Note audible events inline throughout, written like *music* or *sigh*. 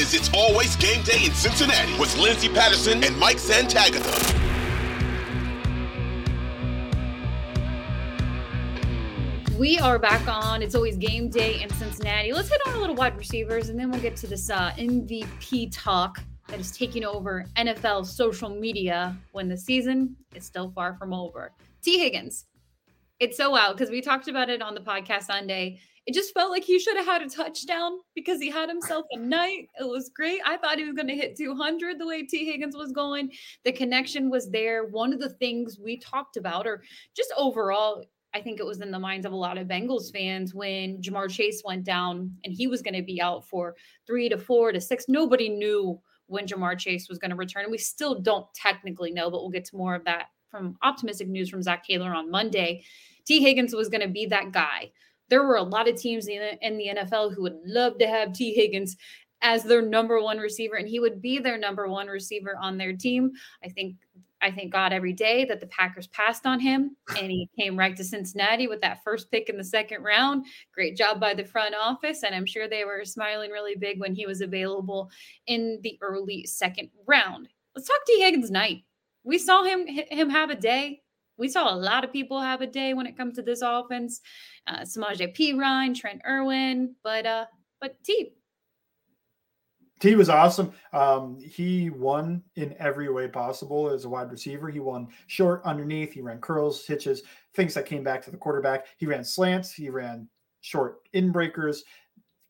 Is It's Always Game Day in Cincinnati with Lindsay Patterson and Mike Santagata. We are back on. It's always game day in Cincinnati. Let's hit on a little wide receivers and then we'll get to this uh, MVP talk that is taking over NFL social media when the season is still far from over. Tee Higgins. It's so wild because we talked about it on the podcast Sunday. It just felt like he should have had a touchdown because he had himself a night. It was great. I thought he was going to hit 200 the way Tee Higgins was going. The connection was there. One of the things we talked about, or just overall, I think it was in the minds of a lot of Bengals fans when Ja'Marr Chase went down and he was going to be out for three to four to six. Nobody knew when Ja'Marr Chase was going to return. And we still don't technically know, but we'll get to more of that from optimistic news from Zac Taylor on Monday. Tee Higgins was going to be that guy. There were a lot of teams in the, in the NFL who would love to have Tee Higgins as their number one receiver, and he would be their number one receiver on their team. I think I thank God every day that the Packers passed on him and he came right to Cincinnati with that first pick in the second round. Great job by the front office. And I'm sure they were smiling really big when he was available in the early second round. Let's talk T. Higgins night. We saw him him have a day. We saw a lot of people have a day when it comes to this offense. Uh, Samaje Perine, Trent Irwin, but uh, but T, T was awesome. Um, he won in every way possible as a wide receiver. He won short, underneath. He ran curls, hitches, things that came back to the quarterback. He ran slants. He ran short in breakers,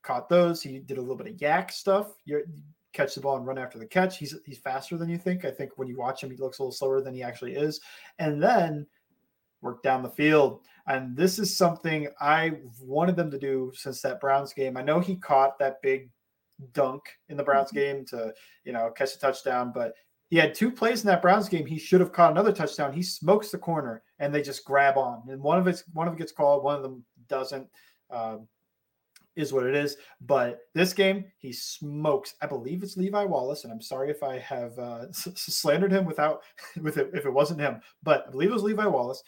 caught those. He did a little bit of YAC stuff. You catch the ball and run after the catch. He's he's faster than you think. I think when you watch him, he looks a little slower than he actually is. And then work down the field. And this is something I wanted them to do since that Browns game. I know he caught that big dunk in the Browns mm-hmm. game to, you know, catch a touchdown. But he had two plays in that Browns game. He should have caught another touchdown. He smokes the corner and they just grab on. And one of it's one of them gets called, one of them doesn't. Um, is what it is. But this game, he smokes. I believe it's Levi Wallace, and I'm sorry if I have uh, *laughs* slandered him without *laughs* with it if it wasn't him. But I believe it was Levi Wallace.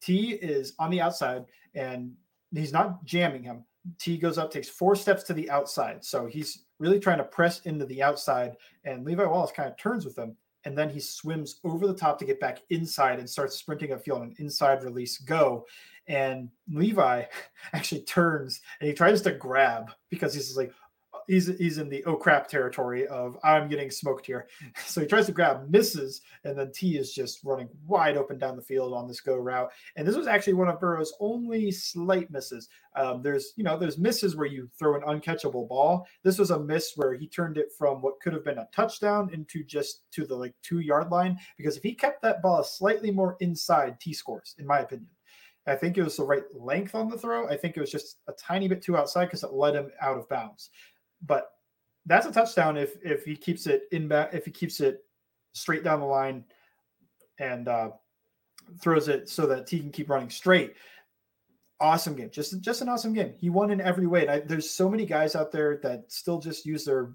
T is on the outside, and he's not jamming him, T goes up, takes four steps to the outside. So he's really trying to press into the outside, and Levi Wallace kind of turns with him, and then he swims over the top to get back inside and starts sprinting upfield an inside release go. And Levi *laughs* actually turns and he tries to grab because he's like, he's he's in the oh crap territory of I'm getting smoked here. *laughs* So he tries to grab, misses, and then T is just running wide open down the field on this go route. And this was actually one of Burrow's only slight misses. Um, there's you know there's misses where you throw an uncatchable ball. This was a miss where he turned it from what could have been a touchdown into just to the like two yard line. Because if he kept that ball slightly more inside, T scores in my opinion. I think it was the right length on the throw. I think it was just a tiny bit too outside because it led him out of bounds but that's a touchdown if if he keeps it in back if he keeps it straight down the line and uh, throws it so that he can keep running straight. Awesome game, just just an awesome game. He won in every way. And I, there's so many guys out there that still just use their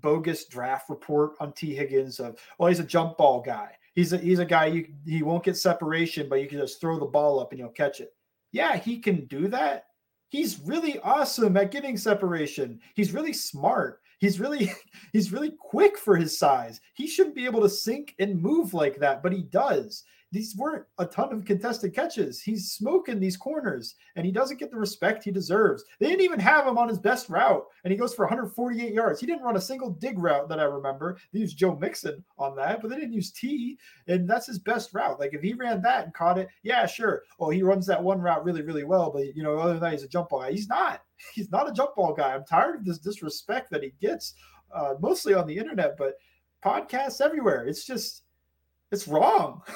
bogus draft report on Tee Higgins of oh he's a jump ball guy. He's a he's a guy you he won't get separation, but you can just throw the ball up and you'll catch it. Yeah, he can do that, He's really awesome at getting separation. He's really smart. He's really *laughs* he's really quick for his size. He shouldn't be able to sink and move like that, but he does these weren't a ton of contested catches. He's smoking these corners and he doesn't get the respect he deserves. They didn't even have him on his best route and he goes for 148 yards. He didn't run a single dig route that I remember. They used Joe Mixon on that, but they didn't use T and that's his best route. Like if he ran that and caught it, yeah, sure. Oh, he runs that one route really, really well, but you know, other than that, he's a jump ball guy. He's not. *laughs* He's not a jump ball guy. I'm tired of this disrespect that he gets, uh, mostly on the internet, but podcasts everywhere. It's just, it's wrong. *laughs*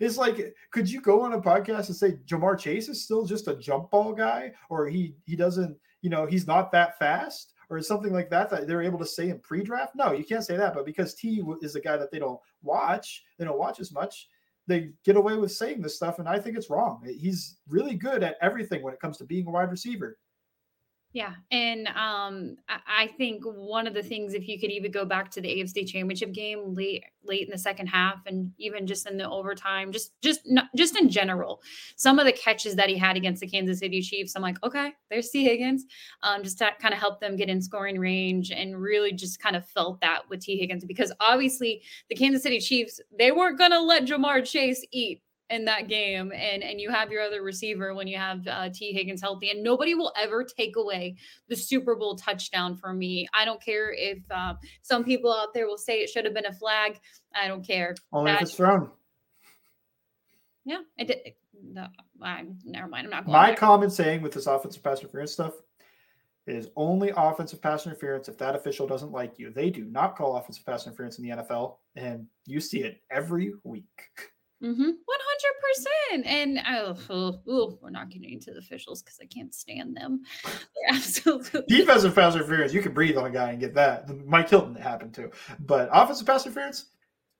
It's like, could you go on a podcast and say Ja'Marr Chase is still just a jump ball guy, or he he doesn't, you know, he's not that fast, or something like that that they're able to say in pre-draft? No, you can't say that. But because T is a guy that they don't watch, they don't watch as much. They get away with saying this stuff, and I think it's wrong. He's really good at everything when it comes to being a wide receiver. Yeah, and um, I think one of the things, if you could even go back to the AFC Championship game late, late in the second half, and even just in the overtime, just, just, not, just in general, some of the catches that he had against the Kansas City Chiefs, I'm like, okay, there's Tee Higgins, um, just to kind of help them get in scoring range, and really just kind of felt that with Tee Higgins because obviously the Kansas City Chiefs they weren't gonna let Ja'Marr Chase eat in that game and and you have your other receiver when you have uh, Tee Higgins healthy and nobody will ever take away the Super Bowl touchdown from me. I don't care if uh, some people out there will say it should have been a flag. I don't care. Only that, if it's thrown. Yeah, it did. No, I'm never mind. I'm not going. My there. common saying with this offensive pass interference stuff is only offensive pass interference if that official doesn't like you. They do not call offensive pass interference in the NFL, and you see it every week. *laughs* Mm-hmm. 100%. And oh, oh, oh, we're not getting into the officials because I can't stand them. They're *laughs* absolutely. Defensive pass interference, you can breathe on a guy and get that. Mike Hilton happened to. But offensive pass interference,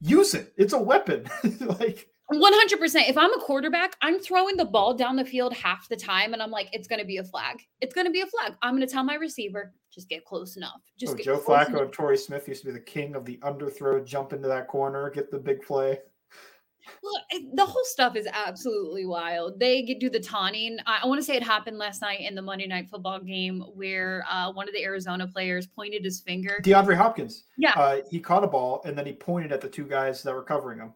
use it. It's a weapon. *laughs* like, 100%. If I'm a quarterback, I'm throwing the ball down the field half the time and I'm like, it's going to be a flag. It's going to be a flag. I'm going to tell my receiver, just get close enough. Just oh, Joe Flacco enough. and Torrey Smith used to be the king of the underthrow, jump into that corner, get the big play. Well, the whole stuff is absolutely wild. They do the taunting. I, I want to say it happened last night in the Monday Night Football game where uh, one of the Arizona players pointed his finger. DeAndre Hopkins. Yeah. Uh, he caught a ball and then he pointed at the two guys that were covering him.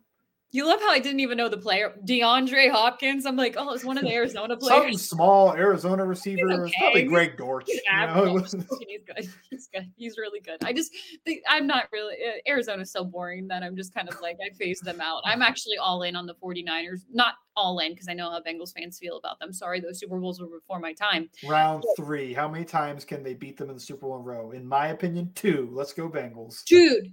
You love how I didn't even know the player, DeAndre Hopkins. I'm like, oh, it's one of the Arizona *laughs* players. Some small Arizona receiver. Okay. Probably Greg Dortch. He's, you know? *laughs* he's good. *laughs* He's good. He's really good. I just, think, I'm not really, uh, Arizona's so boring that I'm just kind of like, I phase them out. I'm actually all in on the 49ers. Not all in because I know how Bengals fans feel about them. Sorry, those Super Bowls were before my time. Round three. How many times can they beat them in the Super Bowl in row? In my opinion, two. Let's go Bengals. Dude,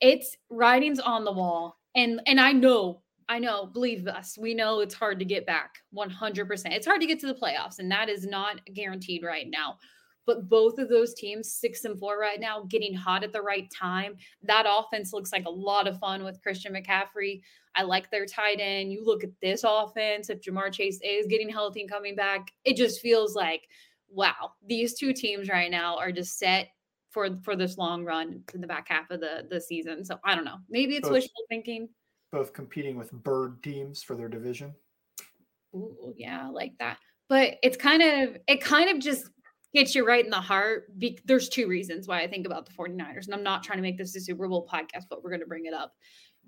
it's writings on the wall and and I know, I know, believe us, we know it's hard to get back 100%. It's hard to get to the playoffs, and that is not guaranteed right now. But both of those teams, six and four right now, getting hot at the right time. That offense looks like a lot of fun with Christian McCaffrey. I like their tight end. You look at this offense, if Ja'Marr Chase is getting healthy and coming back, it just feels like, wow, these two teams right now are just set for for this long run in the back half of the the season. So I don't know. Maybe it's both, wishful thinking. Both competing with bird teams for their division. Ooh, yeah, I like that. But it's kind of it kind of just hits you right in the heart. Be- there's two reasons why I think about the 49ers. And I'm not trying to make this a Super Bowl podcast, but we're going to bring it up.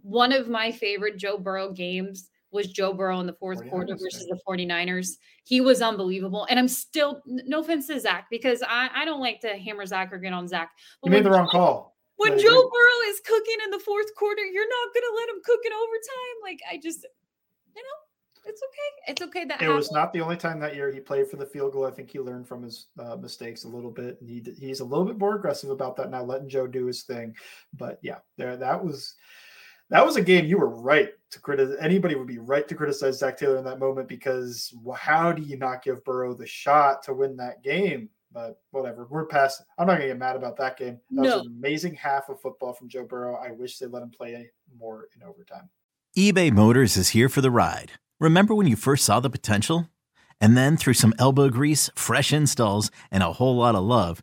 One of my favorite Joe Burrow games was Joe Burrow in the fourth quarter versus the 49ers. He was unbelievable. And I'm still, no offense to Zac, because I, I don't like to hammer Zac or get on Zac. But you made the wrong call. When Joe Burrow is cooking in the fourth quarter, you're not going to let him cook in overtime. Like, I just, you know, it's okay. It's okay that it was not the only time that year he played for the field goal. I think he learned from his uh, mistakes a little bit, and he he's a little bit more aggressive about that now, letting Joe do his thing. But yeah, there that was that was a game you were right to criticize. Anybody would be right to criticize Zac Taylor in that moment because how do you not give Burrow the shot to win that game? But whatever, we're past. I'm not gonna get mad about that game. That no. was an amazing half of football from Joe Burrow. I wish they let him play more in overtime. eBay Motors is here for the ride. Remember when you first saw the potential? And then through some elbow grease, fresh installs, and a whole lot of love,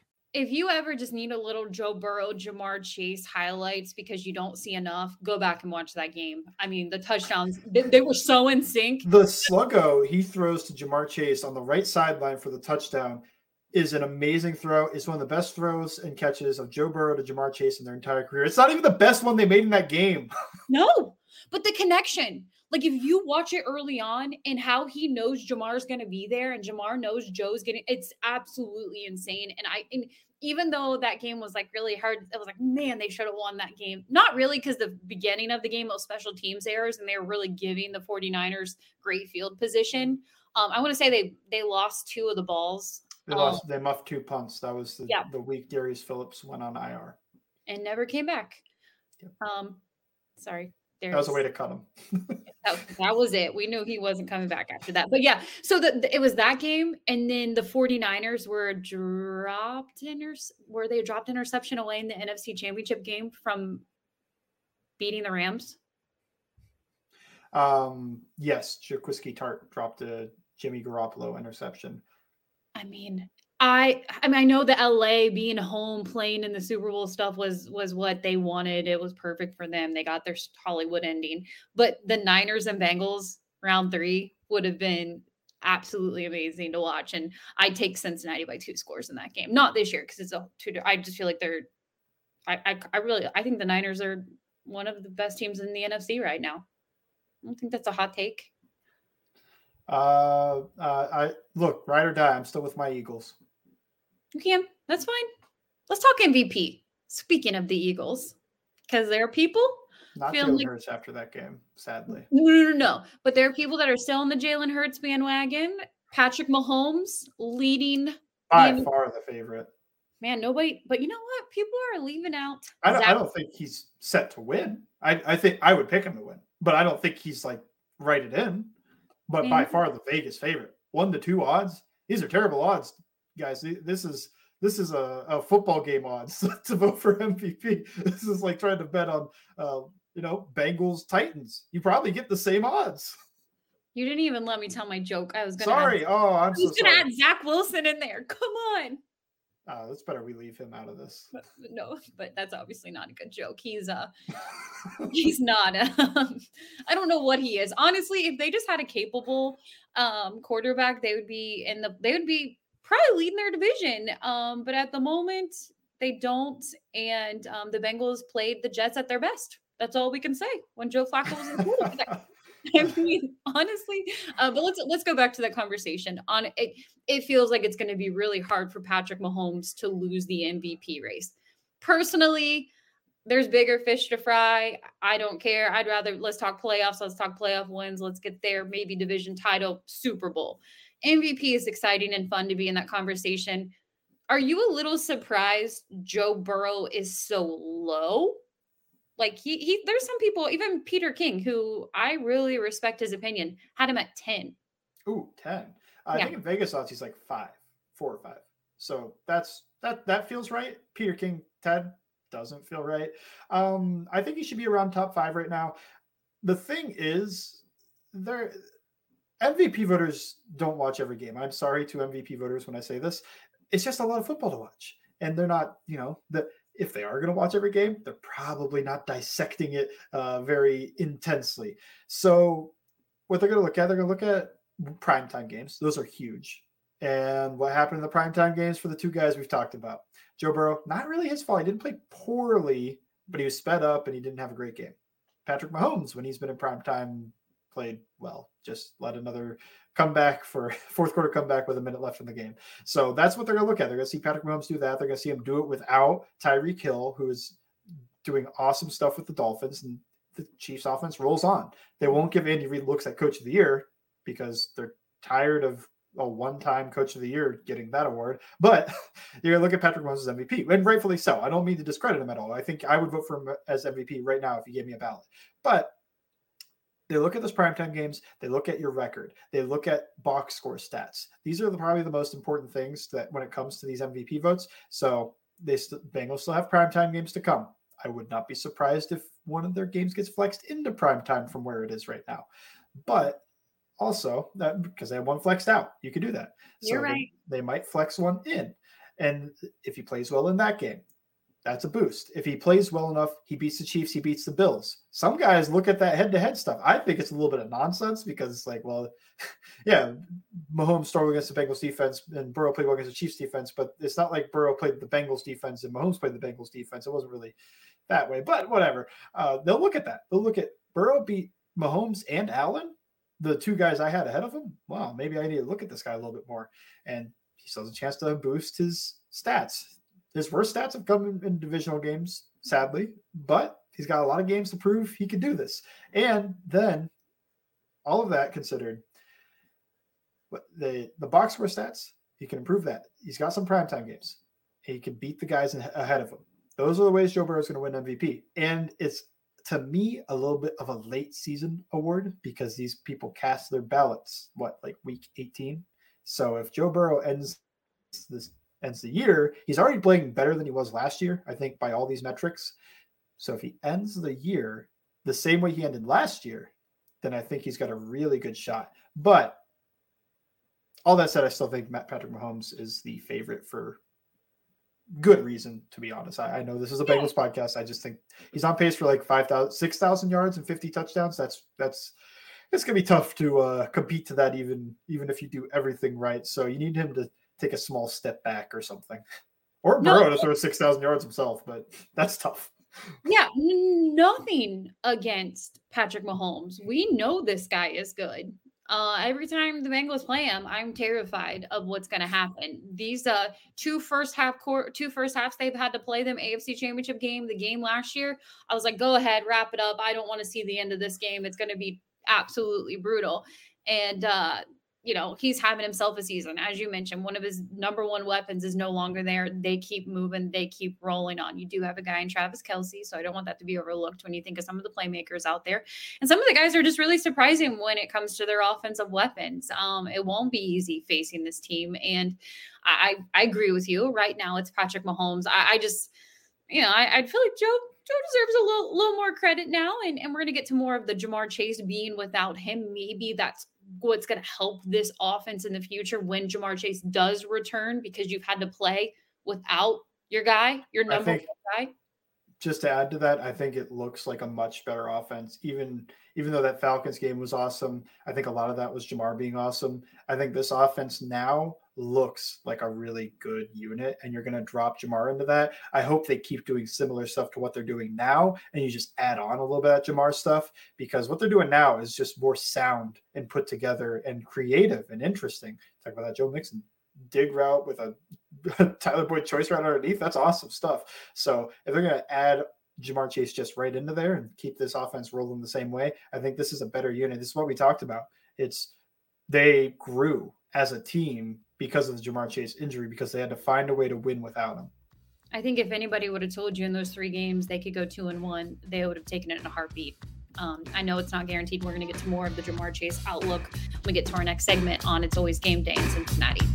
If you ever just need a little Joe Burrow, Ja'Marr Chase highlights because you don't see enough, go back and watch that game. I mean, the touchdowns, they, they were so in sync. The sluggo he throws to Ja'Marr Chase on the right sideline for the touchdown is an amazing throw. It's one of the best throws and catches of Joe Burrow to Ja'Marr Chase in their entire career. It's not even the best one they made in that game. *laughs* No, but the connection, like if you watch it early on and how he knows Ja'Marr's going to be there and Ja'Marr knows Joe's getting, it's absolutely insane. And I, and even though that game was like really hard, it was like, man, they should have won that game. Not really because the beginning of the game was special teams errors and they were really giving the 49ers great field position. Um, I want to say they they lost two of the balls. They lost. They muffed two punts. That was the, Yeah. the week Darius Phillips went on IR. and never came back. Yep. Um, sorry. That was a way to cut him. *laughs* that, that was it. We knew he wasn't coming back after that. But yeah, so the, the- it was that game. And then the 49ers were dropped inter were they dropped interception away in the NFC championship game from beating the Rams. Um, yes, Jaquiski Tartt dropped a Jimmy Garoppolo interception. I mean, I I mean I know the LA being home playing in the Super Bowl stuff was was what they wanted. It was perfect for them. They got their Hollywood ending. But the Niners and Bengals round 3 would have been absolutely amazing to watch and I'd take Cincinnati by two scores in that game. Not this year because it's a two I just feel like they're I, I I really I think the Niners are one of the best teams in the NFC right now. I don't think that's a hot take. Uh, uh, I look ride or die. I'm still with my Eagles. You can. That's fine. Let's talk MVP. Speaking of the Eagles, because there are people. Not Feeling Jalen like- Hurts after that game, sadly. No, no, no, no. But there are people that are still on the Jalen Hurts bandwagon. Patrick Mahomes leading. By The- far the favorite. Man, nobody. But you know what? People are leaving out. I don't, I don't think he's set to win. I, I think I would pick him to win, but I don't think he's like write it in. But by far the Vegas favorite, one to two odds. These are terrible odds, guys. This is this is a, a football game odds *laughs* to vote for MVP. This is like trying to bet on, uh, you know, Bengals Titans. You probably get the same odds. You didn't even let me tell my joke. I was gonna. Sorry. Add, Oh, I'm so gonna sorry. add Zach Wilson in there. Come on. Uh, that's better we leave him out of this. But- No, but that's obviously not a good joke. He's uh he's not. Um, I don't know what he is. Honestly, if they just had a capable um quarterback, they would be in the they would be probably leading their division. Um, but at the moment, they don't. And um, the Bengals played the Jets at their best. That's all we can say when Joe Flacco was in the quarterback. *laughs* I mean, honestly, uh, but let's let's go back to that conversation. On it, it feels like it's going to be really hard for Patrick Mahomes to lose the MVP race. Personally, there's bigger fish to fry. I don't care. I'd rather let's talk playoffs. Let's talk playoff wins. Let's get there. Maybe division title, Super Bowl. MVP is exciting and fun to be in that conversation. Are you a little surprised Joe Burrow is so low? Like he he there's some people, even Peter King, who I really respect his opinion, had him at 10. Ooh, 10. I Yeah. think in Vegas odds he's like five, four or five. So that's that that feels right. Peter King, Ted doesn't feel right. Um, I think he should be around top five right now. The thing is, there MVP voters don't watch every game. I'm sorry to MVP voters when I say this. It's just a lot of football to watch. And they're not, you know, the if they are going to watch every game, they're probably not dissecting it uh, very intensely. So what they're going to look at, they're going to look at primetime games. Those are huge. And what happened in the primetime games for the two guys we've talked about? Joe Burrow, not really his fault. He didn't play poorly, but he was sped up and he didn't have a great game. Patrick Mahomes, when he's been in primetime, played well. Just let another comeback for *laughs* fourth quarter comeback with a minute left in the game. So that's what they're going to look at. They're going to see Patrick Mahomes do that. They're going to see him do it without Tyreek Hill, who is doing awesome stuff with the Dolphins, and the Chiefs offense rolls on. They won't give Andy Reid looks at coach of the year because they're tired of a one-time coach of the year getting that award. But *laughs* you're gonna look at Patrick Mahomes as MVP, and rightfully so. I don't mean to discredit him at all. I think I would vote for him as MVP right now if he gave me a ballot. But they look at those primetime games, they look at your record, they look at box score stats. These are the, probably the most important things that when it comes to these MVP votes. So they st- Bengals still have primetime games to come. I would not be surprised if one of their games gets flexed into primetime from where it is right now. But also that because they have one flexed out, you could do that. You're so right. They, they might flex one in. And if he plays well in that game, that's a boost. If he plays well enough, he beats the Chiefs, he beats the Bills. Some guys look at that head to head stuff. I think it's a little bit of nonsense because it's like, well, *laughs* yeah, Mahomes struggled against the Bengals defense and Burrow played well against the Chiefs defense, but it's not like Burrow played the Bengals defense and Mahomes played the Bengals defense. It wasn't really that way, but whatever. Uh, they'll look at that. They'll look at Burrow beat Mahomes and Allen, the two guys I had ahead of him. Wow, maybe I need to look at this guy a little bit more. And he still has a chance to boost his stats his worst stats have come in, in divisional games, sadly, but he's got a lot of games to prove he can do this. And then all of that considered, the the box score stats, he can improve that. He's got some primetime games. He can beat the guys in, ahead of him. Those are the ways Joe Burrow is going to win MVP. And it's to me a little bit of a late season award because these people cast their ballots what like week 18. So if Joe Burrow ends this ends the year, he's already playing better than he was last year, I think, by all these metrics. So if he ends the year the same way he ended last year, then I think he's got a really good shot. But all that said, I still think Matt Patrick Mahomes is the favorite for good reason, to be honest. I, I know this is a Bengals podcast. I just think he's on pace for like 5,000, 6,000 yards and 50 touchdowns. That's, that's, it's gonna be tough to uh, compete to that even even if you do everything right. So you need him to take a small step back or something. Or Burrow no, to throw 6,000 yards himself, but that's tough. Yeah, nothing against Patrick Mahomes. We know this guy is good. Uh, every time the Bengals play him, I'm terrified of what's going to happen. These uh, two first half court, two first halves they've had to play them AFC Championship game, the game last year. I was like, go ahead, wrap it up. I don't want to see the end of this game. It's going to be absolutely brutal. And uh, you know, he's having himself a season. As you mentioned, one of his number one weapons is no longer there. They keep moving, they keep rolling on. You do have a guy in Travis Kelce, so I don't want that to be overlooked when you think of some of the playmakers out there. And some of the guys are just really surprising when it comes to their offensive weapons. Um, it won't be easy facing this team. And I, I agree with you. Right now, it's Patrick Mahomes. I, I just, you know, I, I feel like Joe Joe deserves a little, little more credit now, and, and we're going to get to more of the Ja'Marr Chase being without him. Maybe that's what's going to help this offense in the future when Ja'Marr Chase does return because you've had to play without your guy, your number one guy. Just to add to that, I think it looks like a much better offense. Even even though that Falcons game was awesome, I think a lot of that was Ja'Marr being awesome. I think this offense now looks like a really good unit and you're going to drop Ja'Marr into that. I hope they keep doing similar stuff to what they're doing now and you just add on a little bit of Ja'Marr stuff because what they're doing now is just more sound and put together and creative and interesting. Talk about that Joe Mixon dig route with a *laughs* Tyler Boyd choice route underneath. That's awesome stuff. So if they're going to add Ja'Marr Chase just right into there and keep this offense rolling the same way, I think this is a better unit. This is what we talked about. It's they grew as a team because of the Ja'Marr Chase injury because they had to find a way to win without him. I think if anybody would have told you in those three games they could go two and one, they would have taken it in a heartbeat. Um, I know it's not guaranteed. We're going to get to more of the Ja'Marr Chase outlook when we get to our next segment on It's Always Game Day in Cincinnati.